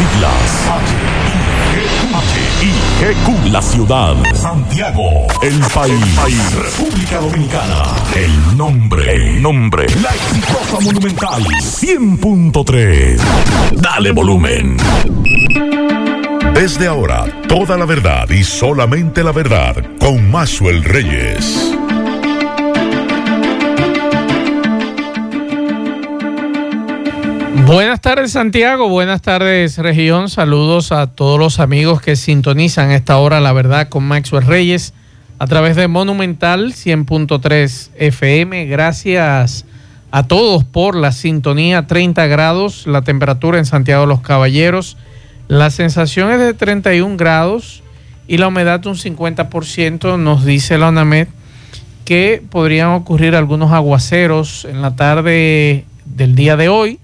siglas. H-I-G-Q. La ciudad. Santiago. El país. República Dominicana. El nombre. El nombre. La exitosa monumental. 100.3. Dale volumen. Desde ahora, toda la verdad y solamente la verdad con Maxwell Reyes. Buenas tardes Santiago, buenas tardes región, saludos a todos los amigos que sintonizan esta hora La Verdad con Maxwell Reyes a través de Monumental 100.3 FM. Gracias a todos por la sintonía. 30 grados, la temperatura en Santiago de los Caballeros, la sensación es de 31 grados y la humedad de un 50%, nos dice la ONAMED que podrían ocurrir algunos aguaceros en la tarde del día de hoy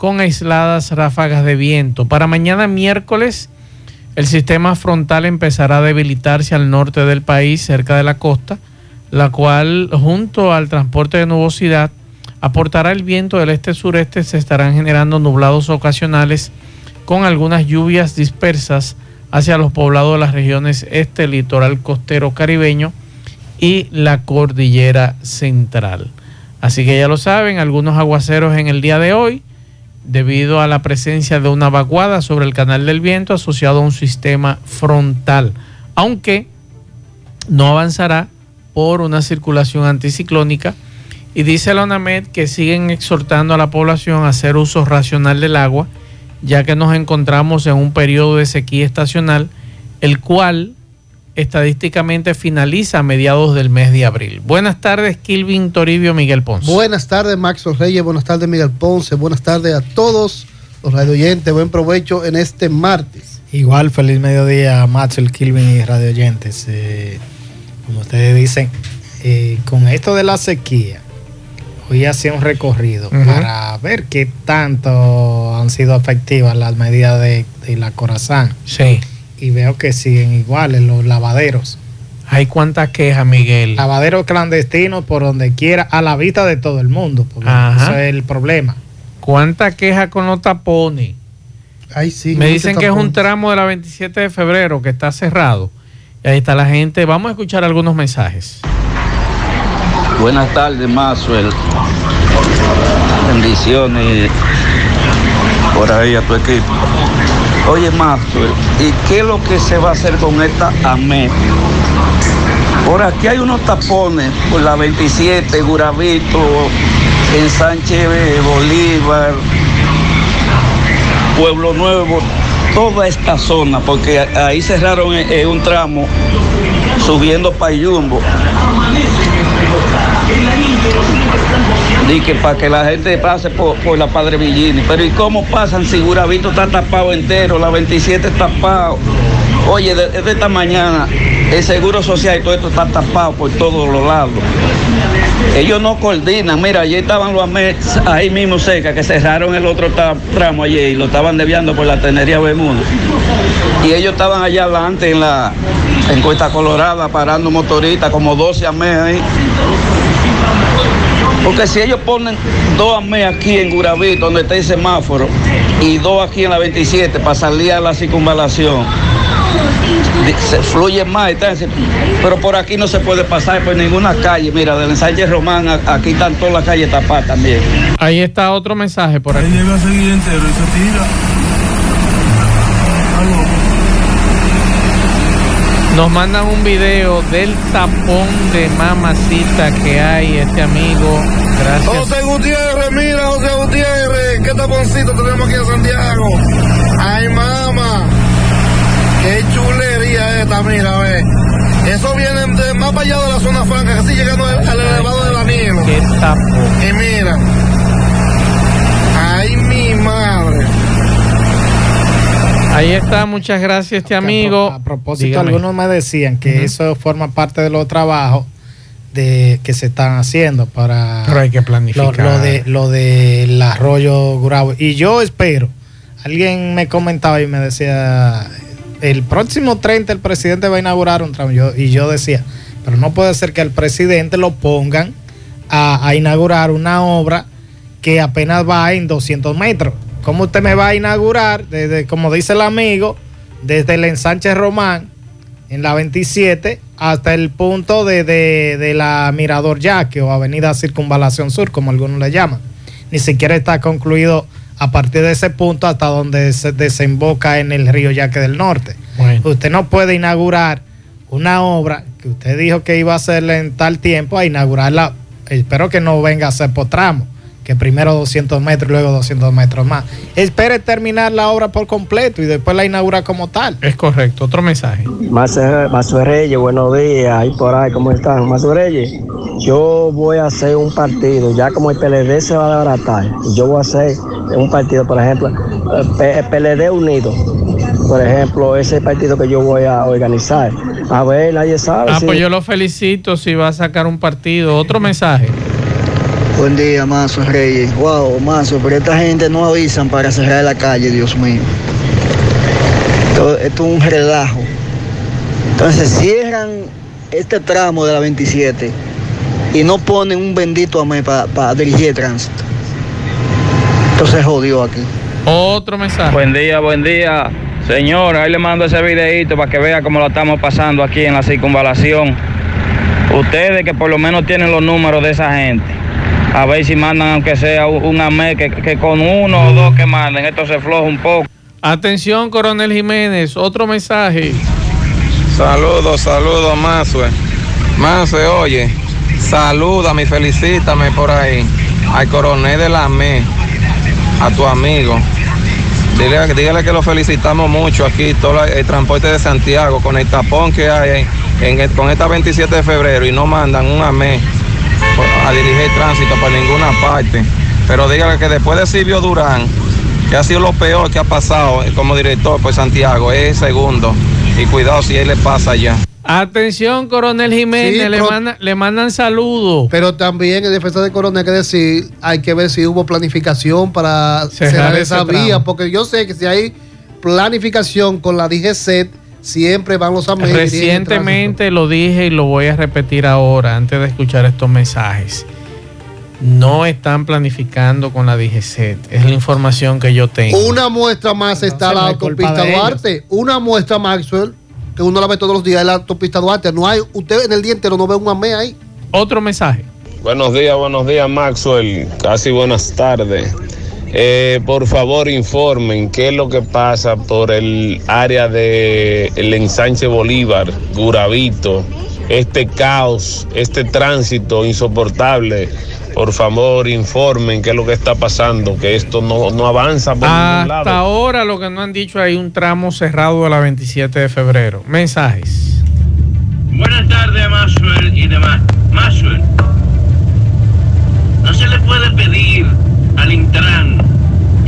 con aisladas ráfagas de viento. Para mañana miércoles, el sistema frontal empezará a debilitarse al norte del país, cerca de la costa, la cual, junto al transporte de nubosidad, aportará el viento del este-sureste. Se estarán generando nublados ocasionales con algunas lluvias dispersas hacia los poblados de las regiones este, litoral costero caribeño y la cordillera central. Así que ya lo saben, algunos aguaceros en el día de hoy debido a la presencia de una vaguada sobre el canal del viento asociado a un sistema frontal, aunque no avanzará por una circulación anticiclónica. Y dice la ONAMED que siguen exhortando a la población a hacer uso racional del agua, ya que nos encontramos en un periodo de sequía estacional, el cual estadísticamente finaliza a mediados del mes de abril. Buenas tardes, Kilvin Toribio Miguel Ponce. Buenas tardes, Max Reyes. Buenas tardes, Miguel Ponce. Buenas tardes a todos los radio oyentes. Buen provecho en este martes. Igual, feliz mediodía, Max, el Kilvin y radio oyentes. Eh, como ustedes dicen, eh, con esto de la sequía, hoy hacía un recorrido uh -huh. para ver qué tanto han sido efectivas las medidas de, de la Corazán. Sí y veo que siguen iguales los lavaderos. Hay cuántas quejas, Miguel. Lavaderos clandestinos por donde quiera, a la vista de todo el mundo, porque Ajá. ese es el problema. ¿Cuántas quejas con los tapones? Ay, sí, Me dicen que es un tramo de la 27 de febrero que está cerrado. Y ahí está la gente. Vamos a escuchar algunos mensajes. Buenas tardes, Maxwell. Bendiciones por ahí a tu equipo. Oye, Maxwell, ¿y qué es lo que se va a hacer con esta AMET? Por aquí hay unos tapones, por la 27, Guravito, en Sánchez Bolívar, Pueblo Nuevo, toda esta zona, porque ahí cerraron en un tramo subiendo para Yumbo. Que para que la gente pase por, por, la Padre Villini. Pero ¿y cómo pasan si Guravito está tapado entero, la 27 está tapado? Oye, desde de esta mañana el Seguro Social y todo esto está tapado por todos los lados. Ellos no coordinan. Mira, allí estaban los AMEX ahí mismo cerca, que cerraron el otro tramo allí y lo estaban desviando por la tenería Bermuda. Y ellos estaban allá adelante en la en Cuesta Colorada parando motoristas, como 12 AMEX ahí. Porque si ellos ponen dos AME aquí en Guraví, donde está el semáforo, y dos aquí en la 27 para salir a la circunvalación, se fluye más. Pero por aquí no se puede pasar por ninguna calle. Mira, del ensayo Román, aquí están todas las calles tapadas también. Ahí está otro mensaje por aquí. Ahí llega a seguir entero y se tira. Nos mandan un video del tapón de mamacita que hay este amigo. Gracias. José Gutiérrez, mira José Gutiérrez, qué taponcito tenemos aquí en Santiago. Ay, mamá. Qué chulería esta, mira, ve. Eso viene de más para allá de la zona franca, casi llegando al, elevado del anillo. Qué tapón. Y mira. Ay, mi madre. Ahí está, muchas gracias este amigo. A, propósito, Dígame. algunos me decían que uh -huh. eso forma parte de los trabajos de que se están haciendo para Pero hay que planificar lo, lo de lo del arroyo Gurabo y yo espero alguien me comentaba y me decía el próximo 30 el presidente va a inaugurar un tramo yo, y yo decía pero no puede ser que al presidente lo pongan a, a inaugurar una obra que apenas va en 200 metros ¿cómo usted me va a inaugurar, desde, como dice el amigo, desde el ensanche Román, en la 27, hasta el punto de, de, de la Mirador Yaque o Avenida Circunvalación Sur, como algunos le llaman? Ni siquiera está concluido a partir de ese punto hasta donde se desemboca en el río Yaque del Norte. Bueno. Usted no puede inaugurar una obra que usted dijo que iba a hacerla en tal tiempo, a inaugurarla, espero que no venga a ser por tramo, que primero 200 metros y luego 200 metros más. Espere terminar la obra por completo y después la inaugura como tal. Es correcto. Otro mensaje. Mazo Reyes, buenos días. Ahí por ahí, ¿cómo están? Mazo Reyes, yo voy a hacer un partido, ya como el PLD se va a desbaratar, yo voy a hacer un partido, por ejemplo, el el PLD Unido. Por ejemplo, ese partido que yo voy a organizar. A ver, nadie sabe. Ah, si- pues yo lo felicito si va a sacar un partido. Otro mensaje. Buen día, Mazo Reyes. Wow, Mazo, pero esta gente no avisan para cerrar la calle, Dios mío. Esto, esto es un relajo. Entonces cierran este tramo de la 27 y no ponen un bendito amé para dirigir el tránsito. Entonces jodió aquí. Otro mensaje. Buen día, buen día. Señor, ahí le mando ese videito para que vea cómo lo estamos pasando aquí en la circunvalación. Ustedes que por lo menos tienen los números de esa gente. A ver si mandan aunque sea un AME, que, que con uno o dos que manden, esto se floja un poco. Atención, coronel Jiménez. Otro mensaje. Saludos, saludos, Mazue. Mazue, oye, salúdame y felicítame por ahí al coronel de la ME, a tu amigo. Dile, dígale que lo felicitamos mucho aquí, todo el transporte de Santiago, con el tapón que hay en el- con esta 27 de febrero y no mandan un AME a dirigir el tránsito por ninguna parte. Pero dígale que después de Silvio Durán, que ha sido lo peor que ha pasado como director por Santiago, es segundo. Y cuidado si él le pasa ya. Atención, coronel Jiménez. Sí, le, pro- manda- le mandan saludos. Pero también en defensa del coronel hay que decir, hay que ver si hubo planificación para Cerrar esa tramo. vía, porque yo sé que si hay planificación con la DGCET, siempre van los amigos. Recientemente lo dije y lo voy a repetir ahora antes de escuchar estos mensajes. No están planificando con la DGCET. Es la información que yo tengo. Una muestra más está la autopista. Duarte. Una muestra, Maxwell, que uno la ve todos los días, es la autopista Duarte. No hay, usted en el día entero no ve un AME ahí. Otro mensaje. Buenos días, buenos días, Maxwell. Casi buenas tardes. Eh, por favor, informen qué es lo que pasa por el área de el ensanche Bolívar, Guravito, este caos, este tránsito insoportable. Por favor, informen qué es lo que está pasando, que esto no, no avanza por ningún lado. Hasta ahora lo que no han dicho hay un tramo cerrado de la 27 de febrero. Mensajes. Buenas tardes, Maxwell y demás. Maxwell, no se le puede pedir al Intran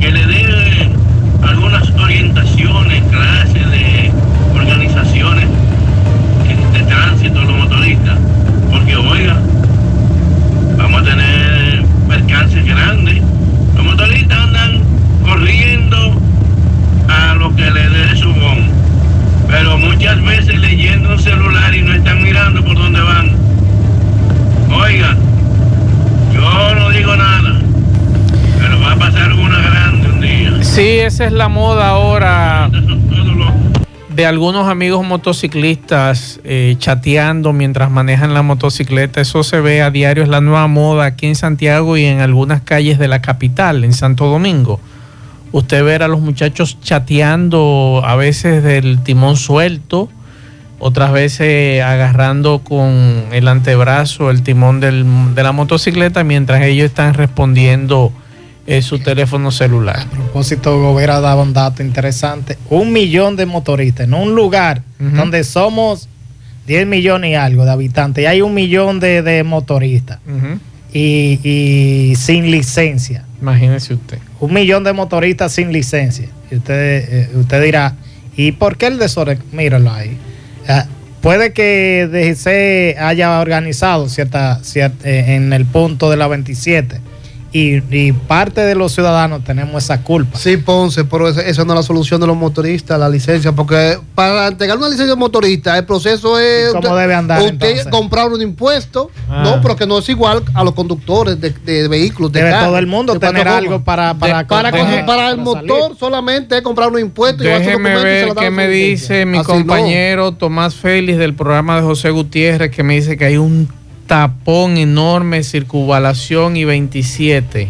que le dé algunas orientaciones, clases de organizaciones de, tránsito a los motoristas, porque oiga, vamos a tener percances grandes. Los motoristas andan corriendo a lo que le dé su bon pero muchas veces leyendo un celular y no están mirando por dónde van. Oigan, yo no digo nada, pero va a pasar una grande un día. Sí, esa es la moda ahora de algunos amigos motociclistas eh, chateando mientras manejan la motocicleta. Eso se ve a diario, es la nueva moda aquí en Santiago y en algunas calles de la capital, en Santo Domingo. Usted ver a los muchachos chateando a veces del timón suelto, otras veces agarrando con el antebrazo el timón del- de la motocicleta mientras ellos están respondiendo eh, su teléfono celular. A propósito, Gobera daba un dato interesante. Un millón de motoristas en un lugar donde somos 10 millones y algo de habitantes y hay un millón de, de motoristas y, y sin licencia. Imagínese usted. Un millón de motoristas sin licencia. Y usted, eh, usted dirá, ¿y por qué el desorden? Míralo ahí. Ah, puede que DGC haya organizado cierta, cierta- eh, en el punto de la 27 y, y parte de los ciudadanos tenemos esa culpa. Sí, Ponce, pero esa, esa no es la solución de los motoristas, la licencia, porque para entregar una licencia de motorista, el proceso es. ¿Y cómo usted- debe andar, Usted entonces? comprar un impuesto, Ah. no, pero que no es igual a los conductores de, de vehículos. De Debe carro, todo el mundo de tener algo para- para De- para, para el motor solamente es comprar un impuesto. llevar su Déjeme y ver da qué me licencia. dice mi Así no. compañero Tomás Félix del programa de José Gutiérrez, que me dice que hay un tapón enorme, circunvalación y 27.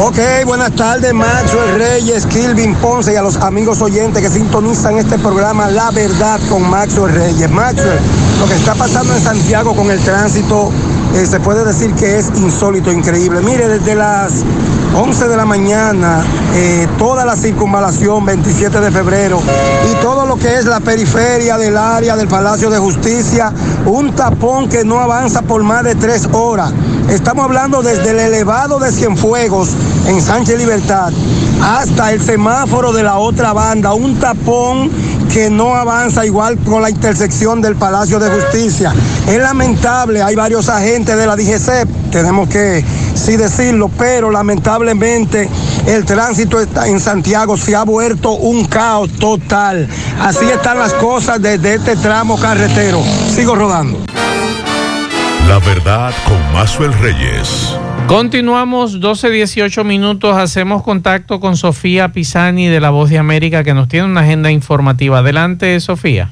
Ok, buenas tardes, Maxwell Reyes, Kilvin Ponce y a los amigos oyentes que sintonizan este programa La Verdad con Maxwell Reyes. Maxwell, lo que está pasando en Santiago con el tránsito eh, se puede decir que es insólito, increíble. Mire, desde las 11 de la mañana, eh, toda la circunvalación 27 de febrero y todo lo que es la periferia del área del Palacio de Justicia, un tapón que no avanza por más de tres horas. Estamos hablando desde el elevado de Cienfuegos en Sánchez Libertad hasta el semáforo de la otra banda, un tapón que no avanza igual con la intersección del Palacio de Justicia. Es lamentable, hay varios agentes de la DGCEP, tenemos que sí decirlo, pero lamentablemente el tránsito está- en Santiago se ha vuelto un caos total. Así están las cosas desde este tramo carretero. Sigo rodando. La verdad con Maxwell Reyes. Continuamos 12, 18 minutos. Hacemos contacto con Sofía Pisani de La Voz de América, que nos tiene una agenda informativa. Adelante, Sofía.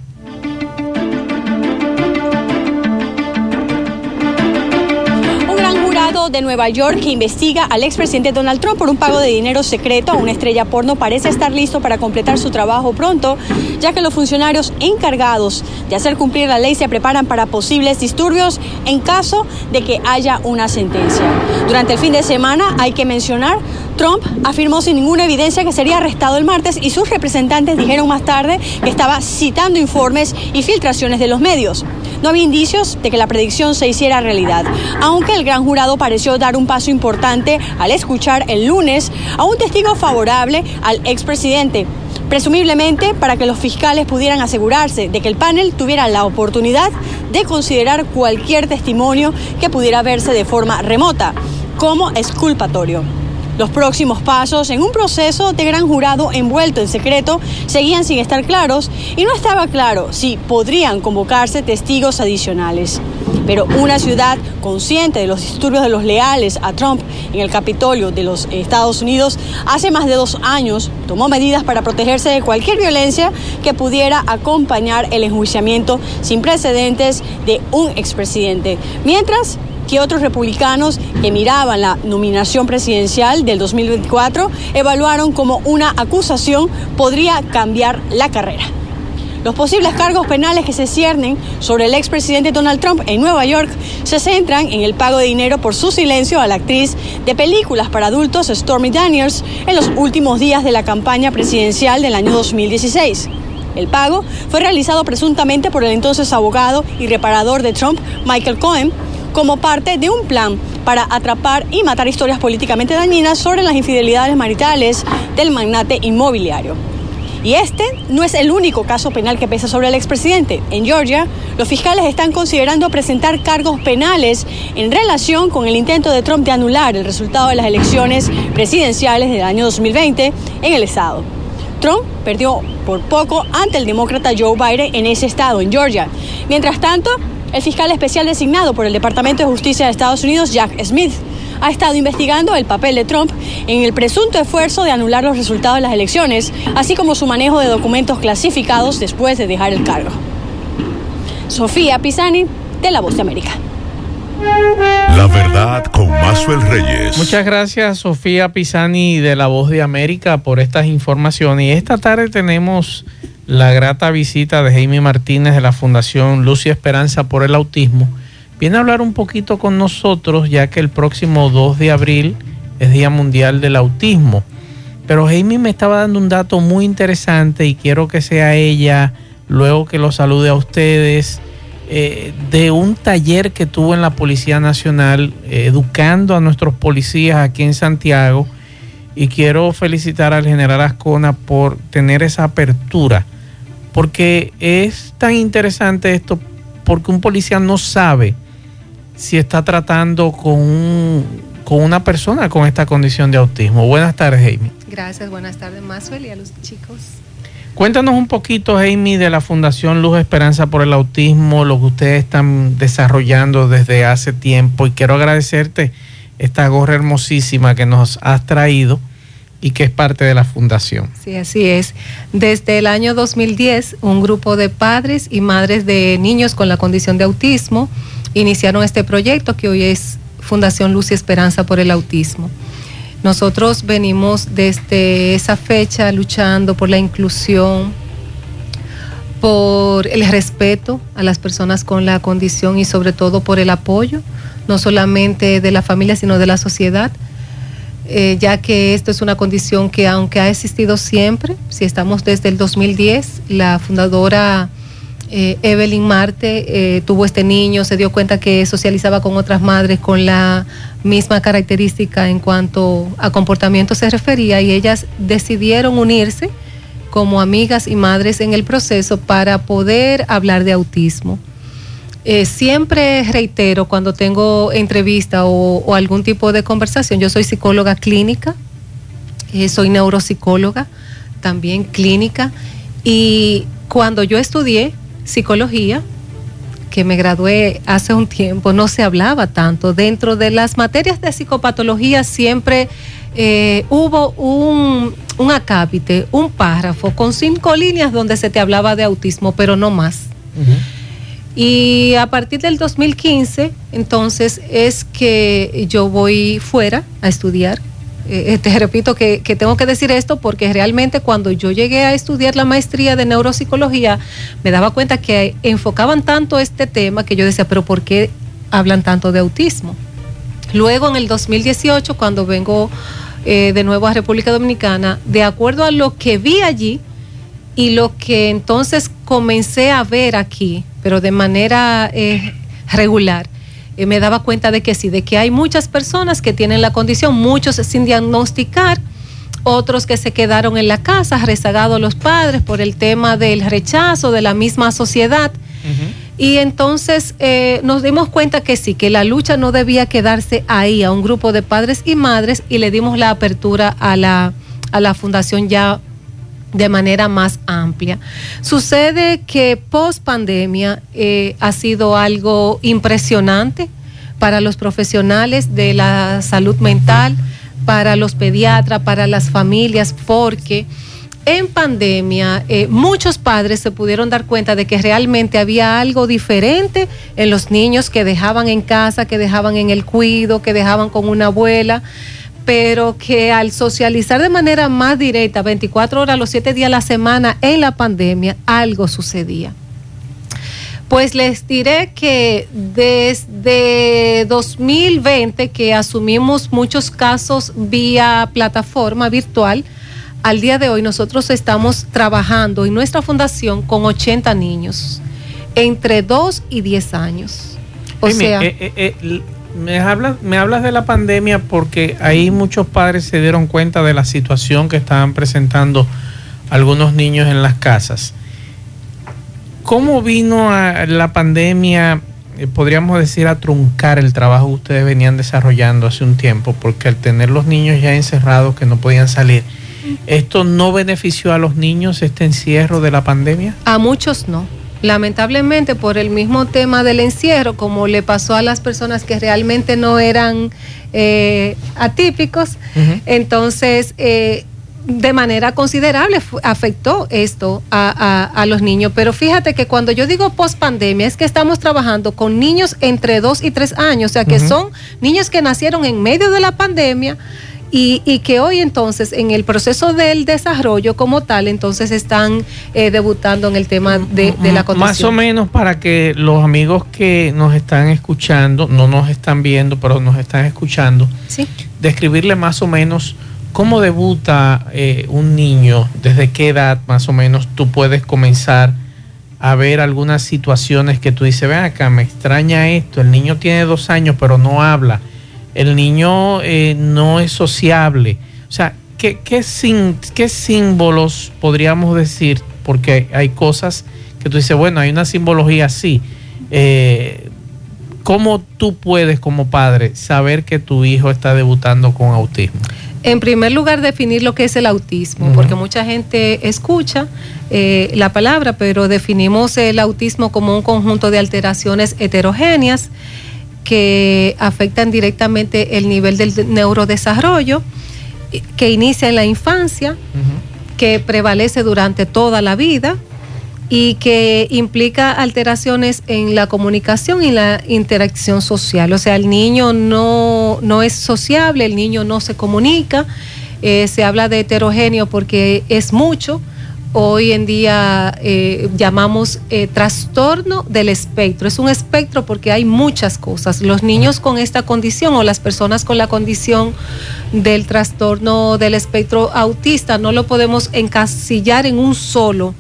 De Nueva York que investiga al expresidente Donald Trump por un pago de dinero secreto a una estrella porno parece estar listo para completar su trabajo pronto, ya que los funcionarios encargados de hacer cumplir la ley se preparan para posibles disturbios en caso de que haya una sentencia. Durante el fin de semana, hay que mencionar, Trump afirmó sin ninguna evidencia que sería arrestado el martes y sus representantes dijeron más tarde que estaba citando informes y filtraciones de los medios. No había indicios de que la predicción se hiciera realidad, aunque el gran jurado pareció dar un paso importante al escuchar el lunes a un testigo favorable al expresidente, presumiblemente para que los fiscales pudieran asegurarse de que el panel tuviera la oportunidad de considerar cualquier testimonio que pudiera verse de forma remota como exculpatorio. Los próximos pasos en un proceso de gran jurado envuelto en secreto seguían sin estar claros y no estaba claro si podrían convocarse testigos adicionales. Pero una ciudad consciente de los disturbios de los leales a Trump en el Capitolio de los Estados Unidos hace más de dos años tomó medidas para protegerse de cualquier violencia que pudiera acompañar el enjuiciamiento sin precedentes de un expresidente. Mientras que otros republicanos que miraban la nominación presidencial del 2024 evaluaron como una acusación podría cambiar la carrera. Los posibles cargos penales que se ciernen sobre el expresidente Donald Trump en Nueva York se centran en el pago de dinero por su silencio a la actriz de películas para adultos Stormy Daniels en los últimos días de la campaña presidencial del año 2016. El pago fue realizado presuntamente por el entonces abogado y reparador de Trump, Michael Cohen, como parte de un plan para atrapar y matar historias políticamente dañinas sobre las infidelidades maritales del magnate inmobiliario. Y este no es el único caso penal que pesa sobre el expresidente. En Georgia, los fiscales están considerando presentar cargos penales en relación con el intento de Trump de anular el resultado de las elecciones presidenciales del año 2020 en el estado. Trump perdió por poco ante el demócrata Joe Biden en ese estado, en Georgia. Mientras tanto, el fiscal especial designado por el Departamento de Justicia de Estados Unidos, Jack Smith, ha estado investigando el papel de Trump en el presunto esfuerzo de anular los resultados de las elecciones, así como su manejo de documentos clasificados después de dejar el cargo. Sofía Pisani, de La Voz de América. La verdad con Maxwell Reyes. Muchas gracias, Sofía Pisani de La Voz de América, por estas informaciones. Y esta tarde tenemos la grata visita de Jaime Martínez de la Fundación Lucia Esperanza por el Autismo. Viene a hablar un poquito con nosotros, ya que el próximo 2 de abril es Día Mundial del Autismo. Pero Jaime me estaba dando un dato muy interesante y quiero que sea ella, luego que lo salude a ustedes, eh, de un taller que tuvo en la Policía Nacional, eh, educando a nuestros policías aquí en Santiago. Y quiero felicitar al general Ascona por tener esa apertura, porque es tan interesante esto, porque un policía no sabe si está tratando con, un- con una persona con esta condición de autismo. Buenas tardes, Amy. Gracias, buenas tardes, Maxwell, y a los chicos. Cuéntanos un poquito, Amy, de la Fundación Luz Esperanza por el Autismo, lo que ustedes están desarrollando desde hace tiempo. Y quiero agradecerte esta gorra hermosísima que nos has traído y que es parte de la fundación. Sí, así es. Desde el año 2010, un grupo de padres y madres de niños con la condición de autismo iniciaron este proyecto que hoy es Fundación Luz y Esperanza por el Autismo. Nosotros venimos desde esa fecha luchando por la inclusión, por el respeto a las personas con la condición y sobre todo por el apoyo, no solamente de la familia, sino de la sociedad eh, ya que esto es una condición que aunque ha existido siempre, si estamos desde el 2010, la fundadora eh, Evelyn Marte eh, tuvo este niño, se dio cuenta que socializaba con otras madres con la misma característica en cuanto a comportamiento se refería y ellas decidieron unirse como amigas y madres en el proceso para poder hablar de autismo. Eh, siempre reitero cuando tengo entrevista o, algún tipo de conversación, yo soy psicóloga clínica, eh, soy neuropsicóloga, también clínica, y cuando yo estudié psicología, que me gradué hace un tiempo, no se hablaba tanto. Dentro de las materias de psicopatología siempre eh, hubo un, un acápite, un párrafo con cinco líneas donde se te hablaba de autismo, pero no más. Y a partir del 2015, entonces, es que yo voy fuera a estudiar. Eh, te repito que, que tengo que decir esto porque realmente cuando yo llegué a estudiar la maestría de neuropsicología, me daba cuenta que enfocaban tanto este tema que yo decía, pero ¿por qué hablan tanto de autismo? Luego, en el 2018, cuando vengo eh, de nuevo a República Dominicana, de acuerdo a lo que vi allí, y lo que entonces comencé a ver aquí, pero de manera eh, regular, eh, me daba cuenta de que sí, de que hay muchas personas que tienen la condición, muchos sin diagnosticar, otros que se quedaron en la casa, rezagados los padres por el tema del rechazo de la misma sociedad. Y entonces eh, nos dimos cuenta que sí, que la lucha no debía quedarse ahí a un grupo de padres y madres y le dimos la apertura a la, a la fundación ya de manera más amplia. Sucede que post pandemia eh, ha sido algo impresionante para los profesionales de la salud mental, para los pediatras, para las familias, porque en pandemia eh, muchos padres se pudieron dar cuenta de que realmente había algo diferente en los niños que dejaban en casa, que dejaban en el cuido, que dejaban con una abuela pero que al socializar de manera más directa, 24 horas los 7 días a la semana en la pandemia, algo sucedía. Pues les diré que desde 2020 que asumimos muchos casos vía plataforma virtual, al día de hoy nosotros estamos trabajando en nuestra fundación con 80 niños entre 2 y 10 años. O sea, eh, eh, eh, me, hablas, me hablas de la pandemia porque ahí muchos padres se dieron cuenta de la situación que estaban presentando algunos niños en las casas. ¿Cómo vino a la pandemia, eh, podríamos decir, a truncar el trabajo que ustedes venían desarrollando hace un tiempo? Porque al tener los niños ya encerrados que no podían salir, ¿esto no benefició a los niños este encierro de la pandemia? A muchos no. Lamentablemente por el mismo tema del encierro, como le pasó a las personas que realmente no eran eh, atípicos, entonces eh, de manera considerable afectó esto a, a- a los niños. Pero fíjate que cuando yo digo post pandemia es que estamos trabajando con niños entre 2 y 3 años, o sea que son niños que nacieron en medio de la pandemia. Y, y que hoy entonces en el proceso del desarrollo como tal entonces están eh, debutando en el tema de, de la condición. Más o menos para que los amigos que nos están escuchando, no nos están viendo, pero nos están escuchando, Sí. describirle más o menos cómo debuta eh, un niño, desde qué edad más o menos tú puedes comenzar a ver algunas situaciones que tú dices, ven acá, me extraña esto, el niño tiene dos años pero no habla, el niño eh, no es sociable. O sea, ¿qué, qué, sin- qué símbolos podríamos decir? Porque hay cosas que tú dices, bueno, hay una simbología así. Eh, ¿cómo tú puedes como padre saber que tu hijo está debutando con autismo? En primer lugar, definir lo que es el autismo, porque mucha gente escucha eh, la palabra, pero definimos el autismo como un conjunto de alteraciones heterogéneas que afectan directamente el nivel del neurodesarrollo, eh, que inicia en la infancia, que prevalece durante toda la vida y que implica alteraciones en la comunicación y la interacción social. O sea, el niño no, no es sociable, el niño no se comunica, eh, se habla de heterogéneo porque es mucho. Hoy en día eh, llamamos eh, trastorno del espectro. Es un espectro porque hay muchas cosas. Los niños con esta condición o las personas con la condición del trastorno del espectro autista no lo podemos encasillar en un solo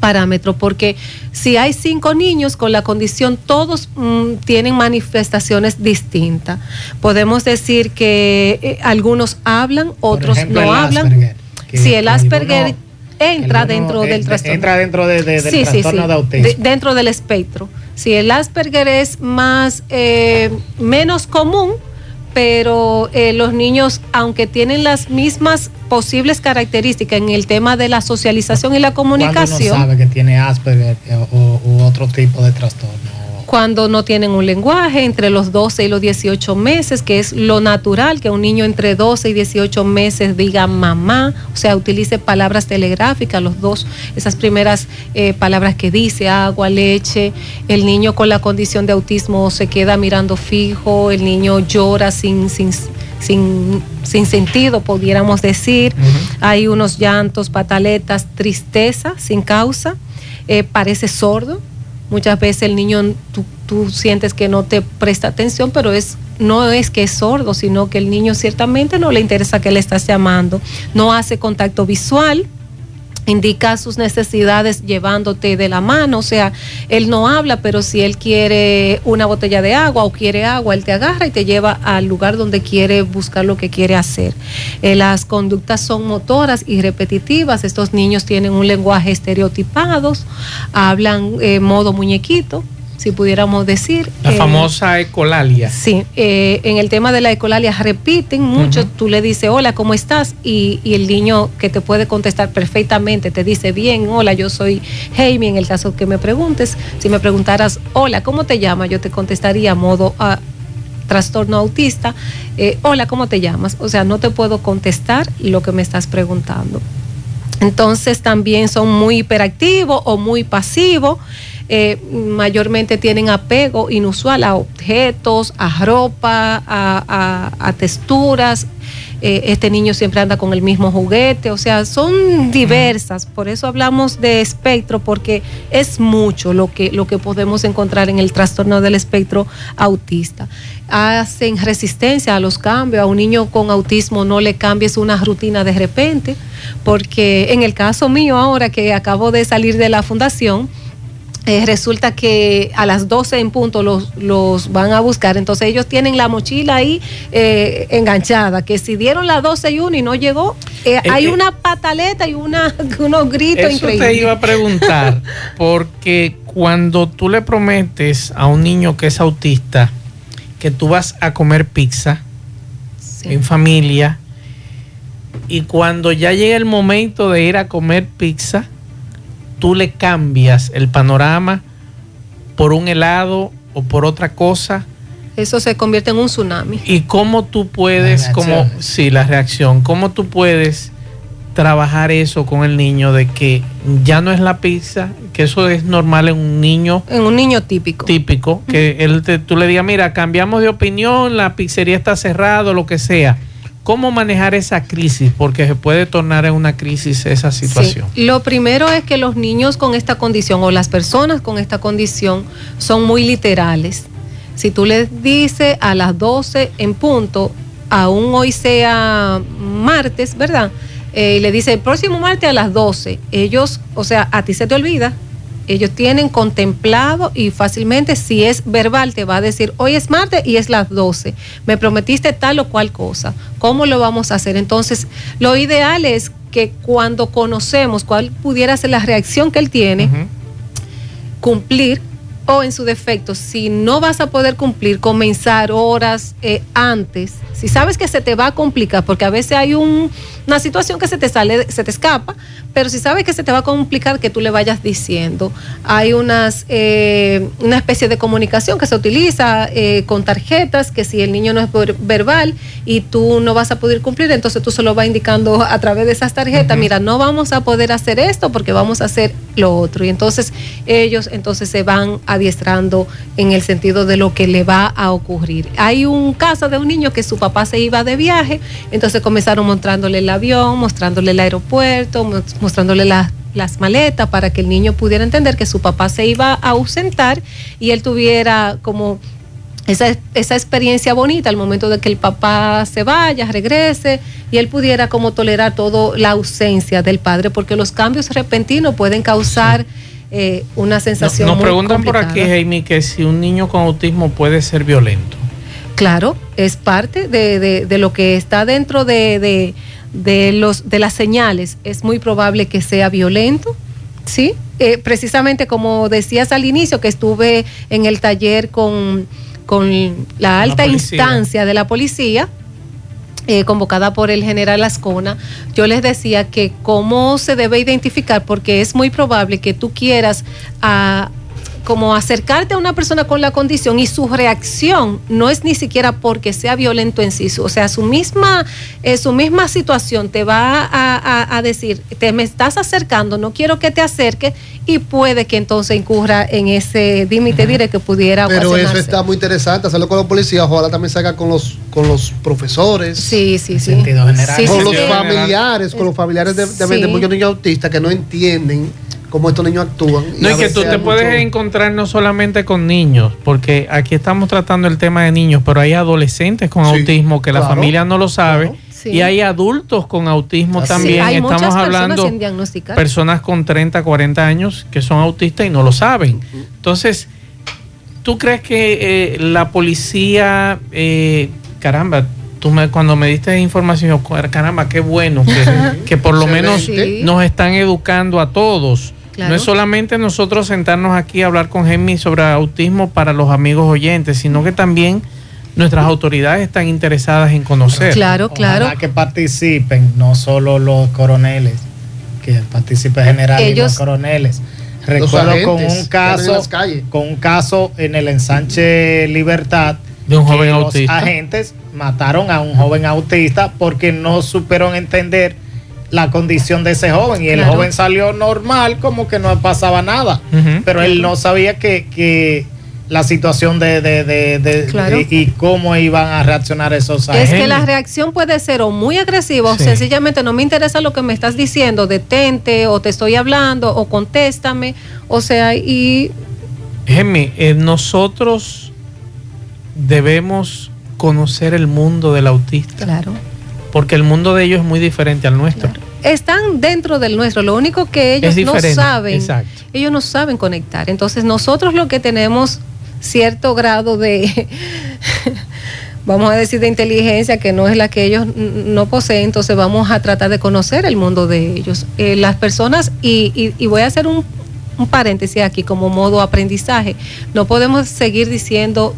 parámetro, porque si hay cinco niños con la condición, todos mm, tienen manifestaciones distintas. Podemos decir que eh, algunos hablan, otros no hablan. Si el Asperger entra dentro del trastorno. Entra dentro de, del trastorno de autismo. dentro del espectro. Si el Asperger es más eh, menos común, pero eh, los niños, aunque tienen las mismas posibles características en el tema de la socialización y la comunicación. sabe que tiene Asperger eh, o, u otro tipo de trastorno? Cuando no tienen un lenguaje entre los 12 y los 18 meses, que es lo natural que un niño entre 12 y 18 meses diga mamá, o sea, utilice palabras telegráficas, los dos, esas primeras eh, palabras que dice, agua, leche, el niño con la condición de autismo se queda mirando fijo, el niño llora sin, sin, sin, sin sentido, pudiéramos decir, hay unos llantos, pataletas, tristeza sin causa, eh, parece sordo Muchas veces el niño, tú, sientes que no te presta atención, pero es no es que es sordo, sino que el niño ciertamente no le interesa que le estás llamando. No hace contacto visual, indica sus necesidades llevándote de la mano, o sea, él no habla, pero si él quiere una botella de agua o quiere agua, él te agarra y te lleva al lugar donde quiere buscar lo que quiere hacer. Eh, las conductas son motoras y repetitivas, estos niños tienen un lenguaje estereotipado, hablan eh, modo muñequito, si pudiéramos decir. La famosa ecolalia. Sí, eh, en el tema de la ecolalia repiten mucho, tú le dices, hola, ¿cómo estás? Y, el niño que te puede contestar perfectamente te dice, bien, hola, yo soy Jaime, en el caso que me preguntes, si me preguntaras, hola, ¿cómo te llamas? Yo te contestaría a modo... a trastorno autista, eh, hola, ¿cómo te llamas? O sea, no te puedo contestar lo que me estás preguntando. Entonces también son muy hiperactivos o muy pasivos. Eh, mayormente tienen apego inusual a objetos, a ropa, a, texturas. Eh, este niño siempre anda con el mismo juguete, o sea, son diversas, por eso hablamos de espectro, porque es mucho lo que, lo que podemos encontrar en el trastorno del espectro autista. Hacen resistencia a los cambios, a un niño con autismo no le cambies una rutina de repente, porque en el caso mío ahora que acabo de salir de la fundación, eh, resulta que a las 12 en punto los, los, van a buscar. Entonces ellos tienen la mochila ahí eh, enganchada, que si dieron las 12 y 1 y no llegó, eh, hay una pataleta y una, unos gritos eso increíbles. te iba a preguntar, porque cuando tú le prometes a un niño que es autista que tú vas a comer pizza en familia, y cuando ya llega el momento de ir a comer pizza, tú le cambias el panorama por un helado o por otra cosa. Eso se convierte en un tsunami. ¿Y cómo tú puedes, como, sí, la reacción, cómo tú puedes trabajar eso con el niño de que ya no es la pizza, que eso es normal en un niño. En un niño típico. Típico, que él tú le digas, mira, cambiamos de opinión, la pizzería está cerrada, lo que sea ¿Cómo manejar esa crisis? Porque se puede tornar en una crisis esa situación. Lo primero es que los niños con esta condición o las personas con esta condición son muy literales. Si tú les dices a las 12 en punto, aún hoy sea martes, ¿verdad? Eh, y le dice el próximo martes a las 12, ellos, o sea, a ti se te olvida ellos tienen contemplado y fácilmente si es verbal te va a decir, hoy es martes y es las 12, me prometiste tal o cual cosa, ¿cómo lo vamos a hacer? Entonces, lo ideal es que cuando conocemos cuál pudiera ser la reacción que él tiene, cumplir o en su defecto, si no vas a poder cumplir, comenzar horas eh, antes. Si sabes que se te va a complicar, porque a veces hay un- una situación que se te sale, se te escapa, pero si sabes que se te va a complicar, que tú le vayas diciendo. Hay unas, eh, una especie de comunicación que se utiliza eh, con tarjetas, que si el niño no es ver- verbal y tú no vas a poder cumplir, entonces tú se lo vas indicando a través de esas tarjetas, mira, no vamos a poder hacer esto porque vamos a hacer lo otro. Y entonces ellos entonces se van adiestrando en el sentido de lo que le va a ocurrir. Hay un caso de un niño que su papá se iba de viaje, entonces comenzaron mostrándole el avión, mostrándole el aeropuerto, mos- mostrándole las las maletas para que el niño pudiera entender que su papá se iba a ausentar y él tuviera como esa, esa experiencia bonita al momento de que el papá se vaya, regrese y él pudiera como tolerar todo la ausencia del padre porque los cambios repentinos pueden causar eh, una sensación Nos muy preguntan por aquí. Jaime, que si un niño con autismo puede ser violento. Claro, es parte de, de- de lo que está dentro de, de- los, de las señales. Es muy probable que sea violento, ¿sí? Eh, precisamente como decías al inicio, que estuve en el taller con, con la alta instancia de la policía, eh, convocada por el general Ascona, yo les decía que cómo se debe identificar, porque es muy probable que tú quieras ah, como acercarte a una persona con la condición y su reacción no es ni siquiera porque sea violento en sí, o sea, su misma, eh, su misma situación te va a, a- a decir, te me estás acercando, no quiero que te acerques y puede que entonces incurra en ese límite dire que pudiera Pero eso está muy interesante, hacerlo con los policías, ojalá también se haga con los, con los profesores. Sí, sí, sí. Sentido general. con Sí, los sí. familiares, con los familiares de, de, muchos niños autistas que no entienden cómo estos niños actúan. No, a es que tú te puedes mucho- encontrar no solamente con niños, porque aquí estamos tratando el tema de niños, pero hay adolescentes con Sí, autismo que la claro, familia no lo sabe. Sí. Y hay adultos con autismo también. hay estamos personas hablando diagnosticar. personas con 30, 40 años que son autistas y no lo saben. Entonces, ¿tú crees que eh, la policía, eh, caramba, tú me, cuando me diste información, yo, caramba, qué bueno que, que por lo menos Sí. nos están educando a todos. Claro. No es solamente nosotros sentarnos aquí a hablar con Gemmi sobre autismo para los amigos oyentes, sino que también nuestras autoridades están interesadas en conocer. Claro, claro. Ojalá que participen, no solo los coroneles, que participe general y Ellos- los coroneles. Los Recuerdo con un caso, las calles. con un caso en el ensanche Libertad De un que joven los autista. agentes mataron a un joven autista porque no supieron entender la condición de ese joven y el Claro. joven salió normal como que no pasaba nada pero él no sabía que, que la situación de, de- de- de- Claro. de- y cómo iban a reaccionar esos Es agentes. que la reacción puede ser o muy agresiva o sencillamente no me interesa lo que me estás diciendo, detente o te estoy hablando o contéstame. O sea, y Gemmi, eh, nosotros debemos conocer el mundo del autista, claro, porque el mundo de ellos es muy diferente al nuestro. están dentro del nuestro. Lo único que ellos no saben, exacto. ellos no saben conectar. Entonces nosotros lo que tenemos cierto grado de, vamos a decir, de inteligencia que no es la que ellos no poseen, entonces vamos a tratar de conocer el mundo de ellos. Eh, las personas, y, y- y voy a hacer un, un paréntesis aquí como modo aprendizaje, no podemos seguir diciendo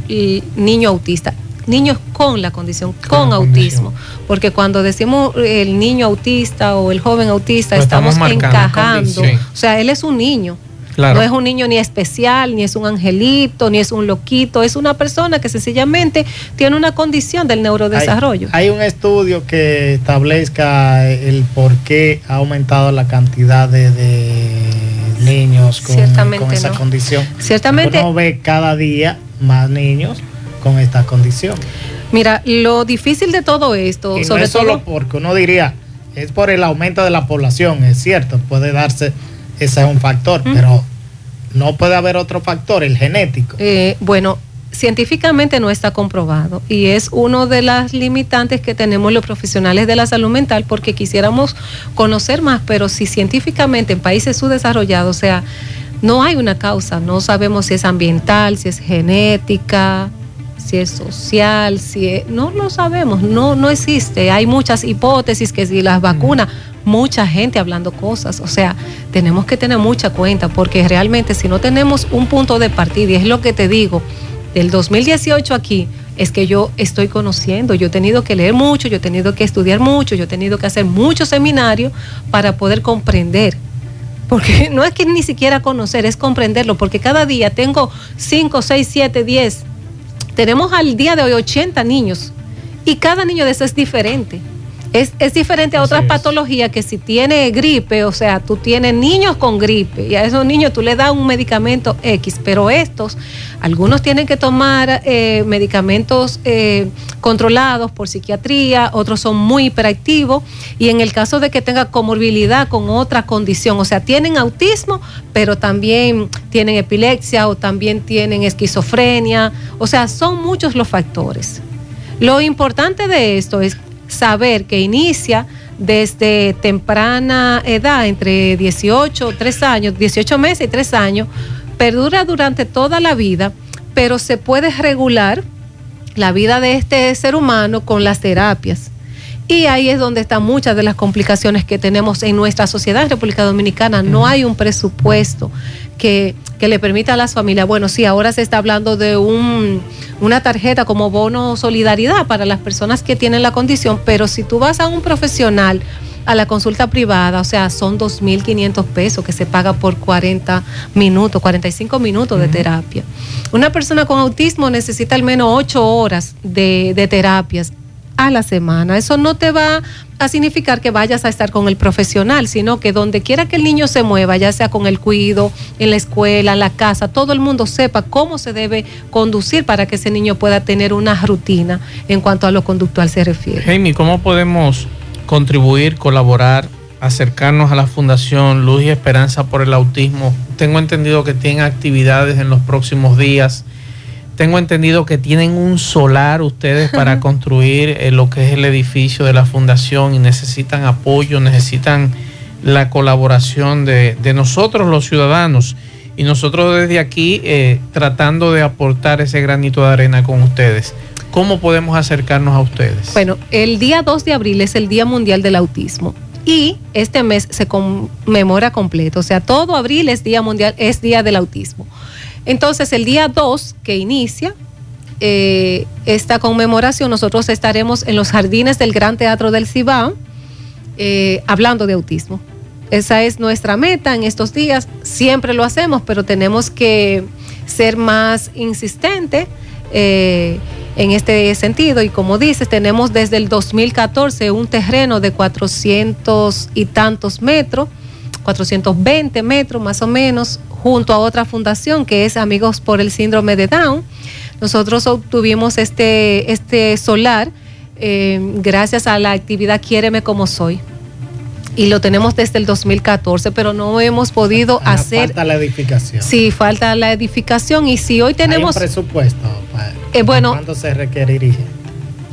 niño autista. Niños con la condición, con, la autismo. Porque cuando decimos el niño autista o el joven autista, Lo estamos encajando. Sí. O sea, él es un niño. Claro. No es un niño ni especial, ni es un angelito, ni es un loquito, es una persona que sencillamente tiene una condición del neurodesarrollo. Hay, hay un estudio que establezca el por qué ha aumentado la cantidad de, de niños con, Ciertamente con esa no. condición. Ciertamente- Uno ve cada día más niños con esta condición. Mira, lo difícil de todo esto, Y no es solo todo, porque uno diría, es por el aumento de la población, es cierto, puede darse, ese es un factor, pero no puede haber otro factor, el genético. eh, bueno, científicamente no está comprobado y es uno de las limitantes que tenemos los profesionales de la salud mental porque quisiéramos conocer más, pero si científicamente en países subdesarrollados, o sea, no hay una causa, no sabemos si es ambiental, si es genética, si es social, si es, no lo sabemos, no, no existe. Hay muchas hipótesis que si las vacunas, mucha gente hablando cosas, o sea, tenemos que tener mucha cuenta porque realmente si no tenemos un punto de partida, y es lo que te digo, del 2018 aquí, es que yo estoy conociendo, yo he tenido que leer mucho, yo he tenido que estudiar mucho, yo he tenido que hacer muchos seminarios para poder comprender. Porque no es que ni siquiera conocer, es comprenderlo, porque cada día tengo 5, 6, 7, 10. Tenemos al día de hoy 80 niños y cada niño de eso es diferente. Es, es diferente a otras patologías que si tiene gripe, o sea, tú tienes niños con gripe y a esos niños tú le das un medicamento X, pero estos, algunos tienen que tomar eh, medicamentos eh, controlados por psiquiatría, otros son muy hiperactivos y en el caso de que tenga comorbilidad con otra condición, o sea, tienen autismo, pero también tienen epilepsia o también tienen esquizofrenia, o sea, son muchos los factores. Lo importante de esto es saber que inicia desde temprana edad, entre 18, 3 años, 18 meses y 3 años, perdura durante toda la vida, pero se puede regular la vida de este ser humano con las terapias. Y ahí es donde están muchas de las complicaciones que tenemos en nuestra sociedad en República Dominicana. No hay un presupuesto que, que le permita a las familias, bueno, sí, ahora se está hablando de un, una tarjeta como bono solidaridad para las personas que tienen la condición, pero si tú vas a un profesional, a la consulta privada, o sea, son 2.500 pesos que se paga por 40 minutos, 45 minutos de terapia. Una persona con autismo necesita al menos 8 horas de, de terapias a la semana. Eso no te va a significar que vayas a estar con el profesional, sino que donde quiera que el niño se mueva, ya sea con el cuido, en la escuela, en la casa, todo el mundo sepa cómo se debe conducir para que ese niño pueda tener una rutina en cuanto a lo conductual se refiere. Jamie, ¿cómo podemos contribuir, colaborar, acercarnos a la Fundación Luz y Esperanza por el Autismo? Tengo entendido que tienen actividades en los próximos días. Tengo entendido que tienen un solar ustedes para construir eh, lo que es el edificio de la fundación y necesitan apoyo, necesitan la colaboración de, de nosotros los ciudadanos y nosotros desde aquí eh, tratando de aportar ese granito de arena con ustedes. ¿Cómo podemos acercarnos a ustedes? Bueno, el día 2 de abril es el Día Mundial del Autismo y este mes se conmemora completo, o sea, todo abril es Día Mundial, es Día del Autismo. Entonces, el día 2 que inicia eh, esta conmemoración, nosotros estaremos en los jardines del Gran Teatro del Cibao eh, hablando de autismo. Esa es nuestra meta en estos días. Siempre lo hacemos, pero tenemos que ser más insistentes eh, en este sentido. Y como dices, tenemos desde el 2014 un terreno de 400 y tantos metros, 420 metros más o menos, junto a otra fundación que es Amigos por el Síndrome de Down. Nosotros obtuvimos este, este solar eh, gracias a la actividad Quiéreme como soy. Y lo tenemos desde el 2014, pero no hemos podido Ah, hacer... Falta la edificación. Sí, falta la edificación. Y si hoy tenemos... Hay un presupuesto. para- Eh, bueno, ¿Cuánto se requeriría?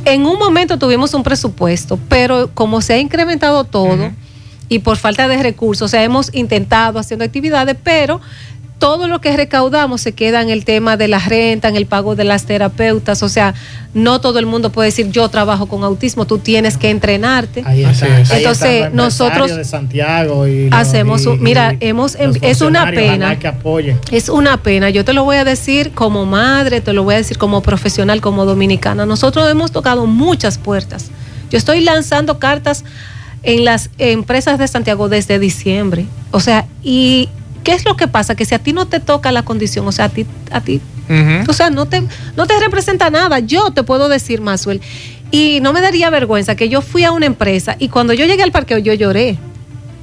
en un momento tuvimos un presupuesto, pero como se ha incrementado todo y por falta de recursos, o sea, hemos intentado haciendo actividades, pero todo lo que recaudamos se queda en el tema de la renta, en el pago de las terapeutas, o sea, no todo el mundo puede decir yo trabajo con autismo, tú tienes que entrenarte. Ahí está, ahí Entonces, los nosotros de Santiago y los- hacemos, y- mira, y hemos, los es una pena. que apoyen. Es una pena, yo te lo voy a decir como madre, te lo voy a decir como profesional, como dominicana. Nosotros hemos tocado muchas puertas. Yo estoy lanzando cartas en las empresas de Santiago desde diciembre. O sea, ¿y qué es lo que pasa? Que si a ti no te toca la condición, o sea, a ti, a ti o sea, no te, no te representa nada. Yo te puedo decir, Masuel, y no me daría vergüenza que yo fui a una empresa y cuando yo llegué al parqueo yo lloré.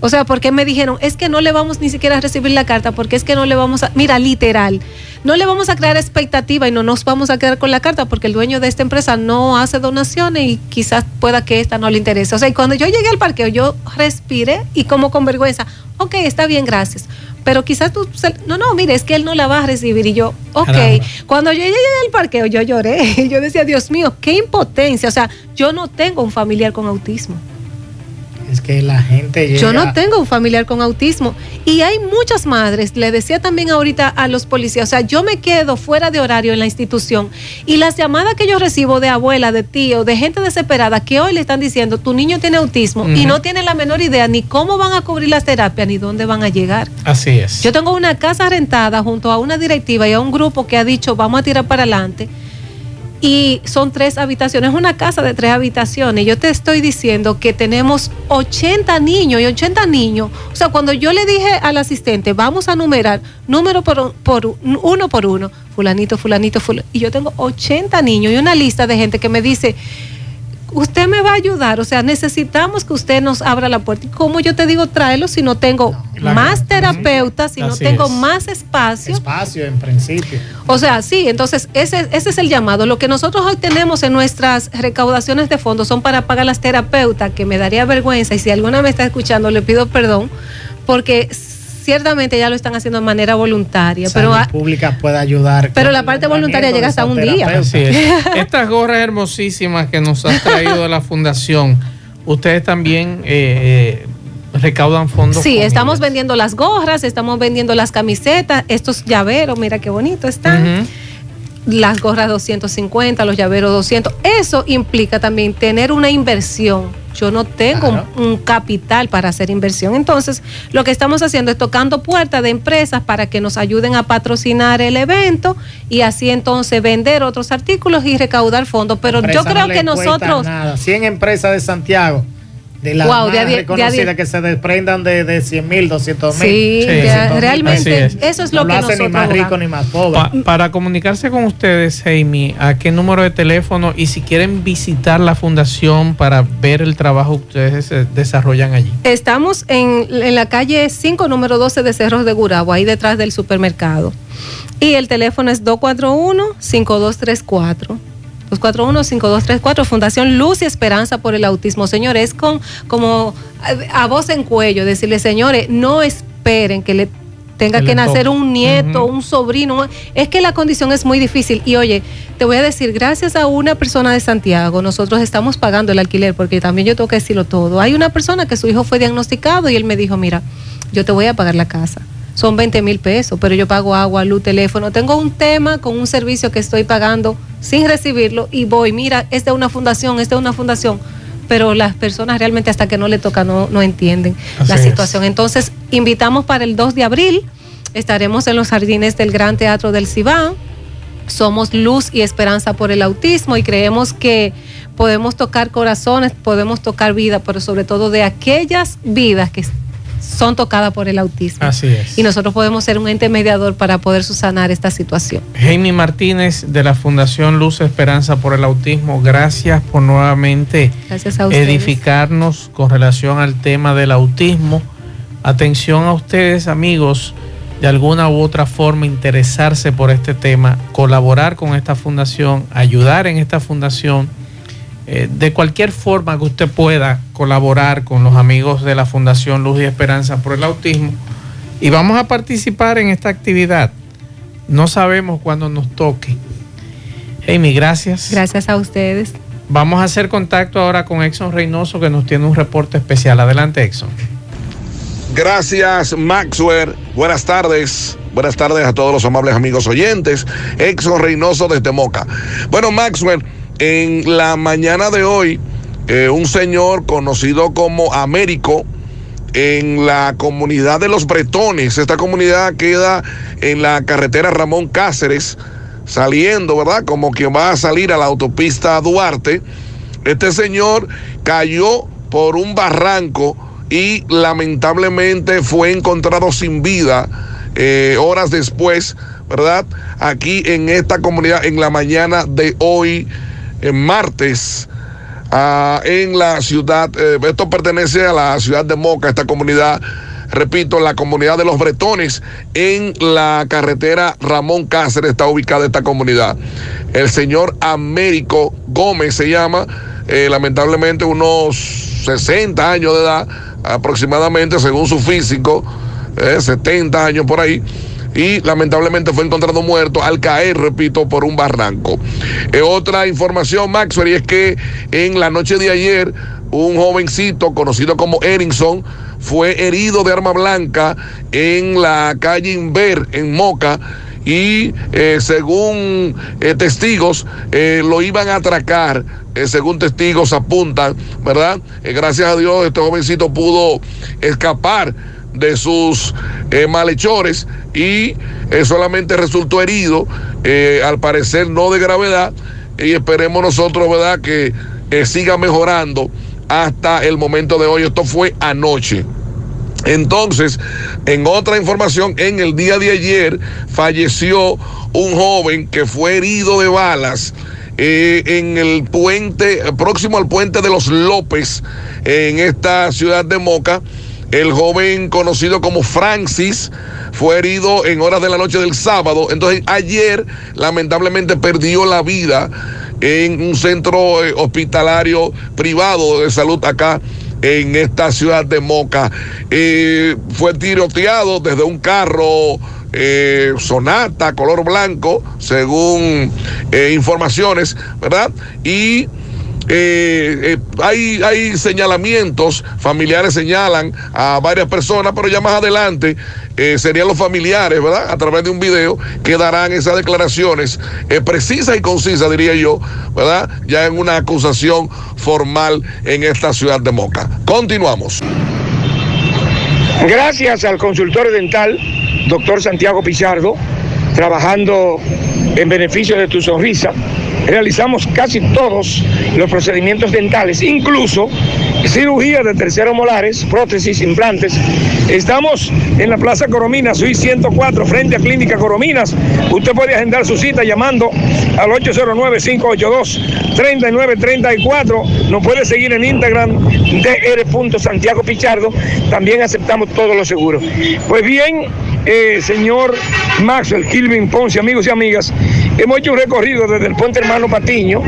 O sea, porque me dijeron, es que no le vamos ni siquiera a recibir la carta, porque es que no le vamos a, mira, literal, no le vamos a crear expectativa y no nos vamos a quedar con la carta porque el dueño de esta empresa no hace donaciones y quizás pueda que esta no le interese. O sea, y cuando yo llegué al parqueo, yo respiré y como con vergüenza, ok, está bien, gracias. Pero quizás tú, no, no, mire, es que él no la va a recibir. Y yo, ok. Caramba. Cuando yo llegué al parqueo, yo lloré. Yo decía, Dios mío, qué impotencia. O sea, yo no tengo un familiar con autismo. Es que la gente llega... Yo no tengo un familiar con autismo y hay muchas madres, le decía también ahorita a los policías, o sea, yo me quedo fuera de horario en la institución y las llamadas que yo recibo de abuela, de tío, de gente desesperada que hoy le están diciendo, tu niño tiene autismo y no tiene la menor idea ni cómo van a cubrir las terapias ni dónde van a llegar. Así es. Yo tengo una casa rentada junto a una directiva y a un grupo que ha dicho vamos a tirar para adelante. Y son tres habitaciones, una casa de tres habitaciones. Yo te estoy diciendo que tenemos 80 niños y 80 niños. O sea, cuando yo le dije al asistente, vamos a numerar número por, por uno por uno, fulanito, fulanito, fulanito. Y yo tengo 80 niños y una lista de gente que me dice, usted me va a ayudar, o sea, necesitamos que usted nos abra la puerta. ¿Y cómo yo te digo tráelo si no tengo más terapeutas, si no tengo es. más espacio? Espacio en principio. O sea, sí, entonces ese, ese es el llamado. Lo que nosotros hoy tenemos en nuestras recaudaciones de fondos son para pagar las terapeutas, que me daría vergüenza, y si alguna me está escuchando, le pido perdón, porque ciertamente ya lo están haciendo de manera voluntaria, pero, pública puede ayudar. pero la parte voluntaria llega hasta un día. Así es. Estas gorras hermosísimas que nos ha traído de la fundación, ustedes también eh, eh, recaudan fondos. Sí, estamos ellas. vendiendo las gorras, estamos vendiendo las camisetas, estos llaveros, mira qué bonito están. Las gorras 250, los llaveros 200. Eso implica también tener una inversión. Yo no tengo un, un capital para hacer inversión. Entonces, lo que estamos haciendo es tocando puertas de empresas para que nos ayuden a patrocinar el evento y así entonces vender otros artículos y recaudar fondos. Pero yo creo no que nosotros... Nada. 100 empresas de Santiago, de las Wow, más de a die- de a reconocidas die- que se desprendan de, de 100 mil, 200 mil. Sí, de- realmente Así es. eso es lo no que lo hace ni nosotros más rico buscamos. ni más pobre. Pa- para comunicarse con ustedes, Amy, ¿a qué número de teléfono? Y si quieren visitar la fundación para ver el trabajo que ustedes desarrollan allí. Estamos en, en la calle 5, número 12 de Cerros de Gurabo, ahí detrás del supermercado. Y el teléfono es 241-5234. 241-5234, Fundación Luz y Esperanza por el Autismo. Señores, es con, como a, a voz en cuello, decirle, señores, no esperen que le tenga Que nacer toque. un nieto, un sobrino. Es que la condición es muy difícil. Y oye, te voy a decir, gracias a una persona de Santiago, nosotros estamos pagando el alquiler, porque también yo tengo que decirlo todo. Hay una persona que su hijo fue diagnosticado y él me dijo, mira, yo te voy a pagar la casa. Son 20 mil pesos, pero yo pago agua, luz, teléfono. Tengo un tema con un servicio que estoy pagando sin recibirlo y voy, mira, es de una fundación, es de una fundación. Pero las personas realmente hasta que no le toca no, no entienden la es. situación. Entonces, invitamos para el 2 de abril. Estaremos en los jardines del Gran Teatro del Cibán. Somos luz y esperanza por el autismo y creemos que podemos tocar corazones, podemos tocar vida, pero sobre todo de aquellas vidas que son tocadas por el autismo. Así es. Y nosotros podemos ser un ente mediador para poder subsanar esta situación. Jaime Martínez de la Fundación Luz Esperanza por el Autismo, gracias por nuevamente Gracias a ustedes. edificarnos con relación al tema del autismo. Atención a ustedes, amigos, de alguna u otra forma interesarse por este tema, colaborar con esta fundación, ayudar en esta fundación. Eh, de cualquier forma que usted pueda colaborar con los amigos de la Fundación Luz y Esperanza por el Autismo. Y vamos a participar en esta actividad. No sabemos cuándo nos toque. Amy, gracias. Gracias a ustedes. Vamos a hacer contacto ahora con Exxon Reynoso que nos tiene un reporte especial. Adelante, Exxon. Gracias, Maxwell. Buenas tardes. Buenas tardes a todos los amables amigos oyentes. Exxon Reynoso desde Moca. Bueno, Maxwell, en la mañana de hoy, eh, un señor conocido como Américo, en la comunidad de los Bretones, esta comunidad queda en la carretera Ramón Cáceres, saliendo, ¿verdad? Como quien va a salir a la autopista Duarte. Este señor cayó por un barranco y lamentablemente fue encontrado sin vida eh, horas después, ¿verdad? Aquí en esta comunidad en la mañana de hoy, en martes, ah, en la ciudad, eh, esto pertenece a la ciudad de Moca, esta comunidad, repito, la comunidad de los bretones, en la carretera Ramón Cáceres está ubicada esta comunidad. El señor Américo Gómez se llama, eh, lamentablemente unos 60 años de edad, aproximadamente según su físico, eh, 70 años por ahí. Y lamentablemente fue encontrado muerto al caer, repito, por un barranco. Eh, otra información, Maxwell, es que en la noche de ayer un jovencito conocido como Erinson fue herido de arma blanca en la calle Inver, en Moca, y eh, según eh, testigos lo iban a atracar, según testigos apuntan, ¿verdad? Gracias a Dios este jovencito pudo escapar de sus eh, malhechores y eh, solamente resultó herido, eh, al parecer no de gravedad, y esperemos nosotros, ¿verdad?, que siga mejorando hasta el momento de hoy. Esto fue anoche. Entonces, en otra información, en el día de ayer falleció un joven que fue herido de balas en el puente, próximo al puente de los López, en esta ciudad de Moca. El joven conocido como Francis fue herido en horas de la noche del sábado. Entonces ayer lamentablemente perdió la vida en un centro eh, hospitalario privado de salud acá en esta ciudad de Moca. Eh, fue tiroteado desde un carro eh, Sonata, color blanco, según informaciones, ¿verdad? Y eh, eh, hay, señalamientos, familiares señalan a varias personas, pero ya más adelante eh, serían los familiares, ¿verdad? A través de un video que darán esas declaraciones precisas y concisas, diría yo, ¿verdad? Ya en una acusación formal en esta ciudad de Moca. Continuamos. Gracias al consultorio dental, doctor Santiago Pichardo, trabajando en beneficio de tu sonrisa. Realizamos casi todos los procedimientos dentales, incluso cirugía de terceros molares, prótesis, implantes. Estamos en la Plaza Corominas, Suite 104, frente a Clínica Corominas. Usted puede agendar su cita llamando al 809-582-3934. Nos puede seguir en Instagram, dr. Santiago Pichardo. También aceptamos todos los seguros. Pues bien, eh, señor Maxwell, Kilvin Ponce, amigos y amigas, hemos hecho un recorrido desde el puente Hermano Patiño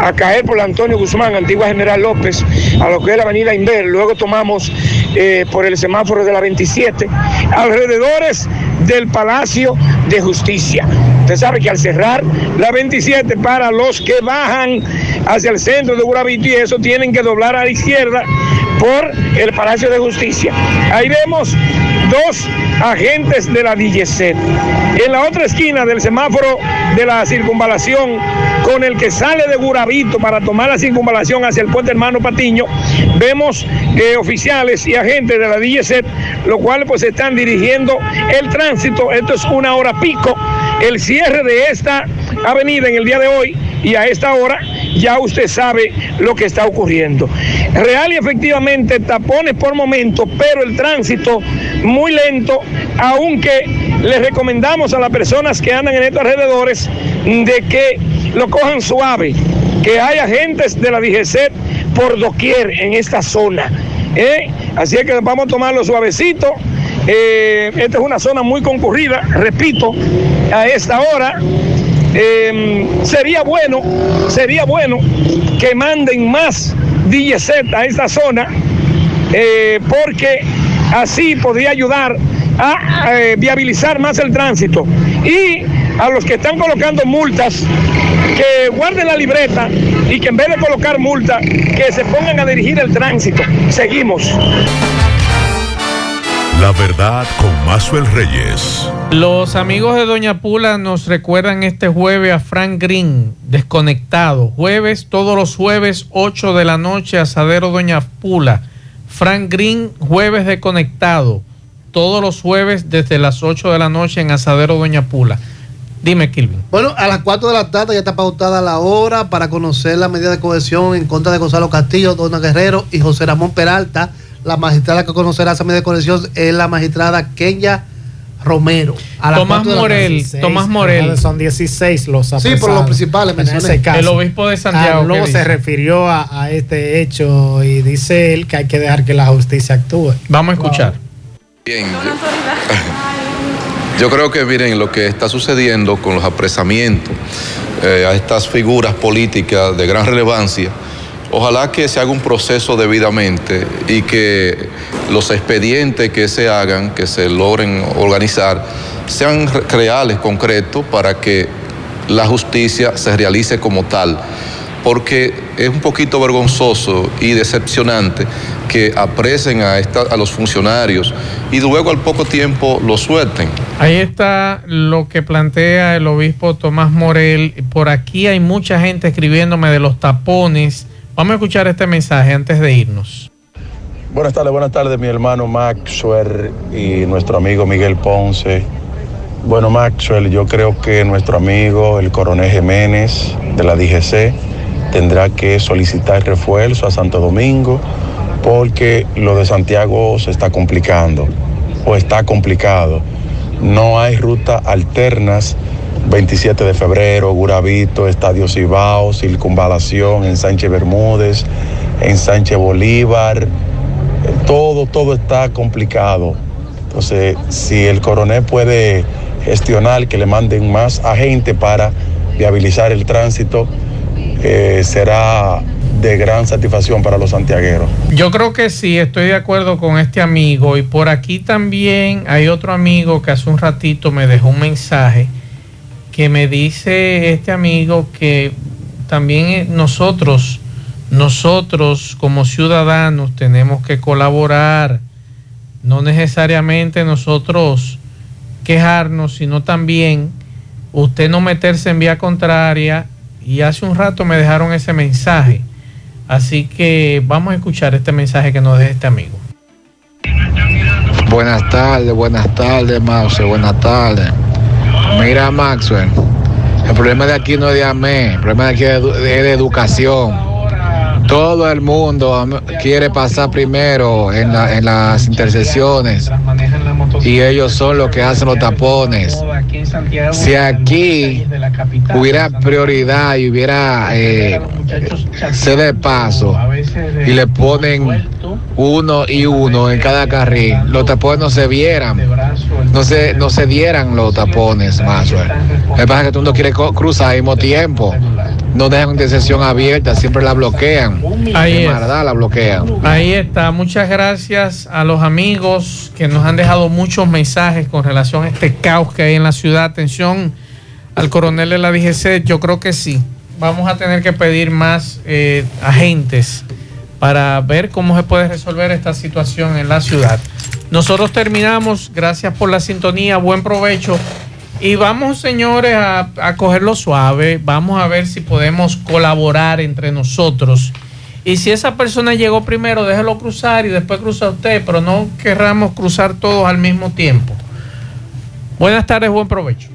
a caer por la Antonio Guzmán, antigua General López, a lo que es la avenida Inver, luego tomamos eh, por el semáforo de la 27, alrededores del Palacio de Justicia. Usted sabe que al cerrar la 27 para los que bajan hacia el centro de Burabito y eso tienen que doblar a la izquierda por el Palacio de Justicia. Ahí vemos dos agentes de la DGC. En la otra esquina del semáforo de la circunvalación, con el que sale de Burabito para tomar la circunvalación hacia el puente Hermano Patiño, vemos eh, oficiales y agentes de la DGC, los cuales pues están dirigiendo el tránsito. Esto es una hora pico. El cierre de esta avenida en el día de hoy y a esta hora ya usted sabe lo que está ocurriendo. Real y efectivamente tapones por momento, pero el tránsito muy lento, aunque les recomendamos a las personas que andan en estos alrededores de que lo cojan suave, que hay agentes de la DGC por doquier en esta zona. ¿eh? Así es que vamos a tomarlo suavecito. Eh, esta es una zona muy concurrida, repito, a esta hora. Eh, sería bueno, sería bueno que manden más DGZ a esta zona, eh, porque así podría ayudar a eh, viabilizar más el tránsito. Y a los que están colocando multas, que guarden la libreta y que en vez de colocar multa, que se pongan a dirigir el tránsito. Seguimos. La verdad con Mazuel Reyes. Los amigos de Doña Pula nos recuerdan este jueves a Frank Green, desconectado. Jueves, todos los jueves, 8 de la noche, asadero Doña Pula. Frank Green, jueves desconectado. Todos los jueves desde las 8 de la noche en asadero Doña Pula. Dime, Kilvin. Bueno, a las 4 de la tarde ya está pautada la hora para conocer la medida de cohesión en contra de Gonzalo Castillo, Dona Guerrero y José Ramón Peralta. La magistrada que conocerá esa medida de cohesión es la magistrada Kenya Romero. A Tomás 4 de la tarde. Morel, Tomás Morel. Son 16 los Sí, por apresados. los principales En mencioné. ese caso. El obispo de Santiago, Ah, luego ¿qué se dice? refirió a, a este hecho y dice él que hay que dejar que la justicia actúe. Vamos a escuchar. Bien, yo, yo creo que miren lo que está sucediendo con los apresamientos eh, a estas figuras políticas de gran relevancia. Ojalá que se haga un proceso debidamente y que los expedientes que se hagan, que se logren organizar, sean re- reales, concretos, para que la justicia se realice como tal. porque es un poquito vergonzoso y decepcionante que apresen a, esta, a los funcionarios y luego al poco tiempo los suelten. Ahí está lo que plantea el obispo Tomás Morel. Por aquí hay mucha gente escribiéndome de los tapones. Vamos a escuchar este mensaje antes de irnos. Buenas tardes, buenas tardes, mi hermano Maxwell y nuestro amigo Miguel Ponce. Bueno, Maxwell, yo creo que nuestro amigo, el coronel Jiménez de la DGC, tendrá que solicitar refuerzo a Santo Domingo porque lo de Santiago se está complicando o está complicado. No hay rutas alternas 27 de febrero, Guravito, Estadio Cibao, Circunvalación, en Sánchez Bermúdez, en Sánchez Bolívar. Todo, todo está complicado. Entonces, si el coronel puede gestionar que le manden más agentes para viabilizar el tránsito, eh, será de gran satisfacción para los santiagueros. Yo creo que sí, estoy de acuerdo con este amigo y por aquí también hay otro amigo que hace un ratito me dejó un mensaje que me dice este amigo que también eh, nosotros, nosotros como ciudadanos tenemos que colaborar, no necesariamente nosotros quejarnos, sino también usted no meterse en vía contraria y hace un rato me dejaron ese mensaje. Así que vamos a escuchar este mensaje que nos deja este amigo. Buenas tardes, buenas tardes, Mouse, buenas tardes. Mira, Maxwell, el problema de aquí no es de AME, el problema de aquí es de educación. Todo el mundo quiere pasar primero en, la, en las intersecciones y ellos son los que hacen los tapones. Si aquí hubiera prioridad y hubiera eh, de paso y le ponen uno y uno en cada carril, los tapones no se vieran, no se, no se dieran los tapones, más. Lo que pasa es que tú no quieres cruzar al mismo tiempo no dejan intersección abierta, siempre la bloquean. Ahí es. la bloquean. Ahí está. Muchas gracias a los amigos que nos han dejado muchos mensajes con relación a este caos que hay en la ciudad. Atención al coronel de la DGC, yo creo que sí. Vamos a tener que pedir más eh, agentes para ver cómo se puede resolver esta situación en la ciudad. Nosotros terminamos. Gracias por la sintonía. Buen provecho. Y vamos, señores, a, a, cogerlo suave. Vamos a ver si podemos colaborar entre nosotros. Y si esa persona llegó primero, déjelo cruzar y después cruza usted, pero no querramos cruzar todos al mismo tiempo. Buenas tardes, buen provecho.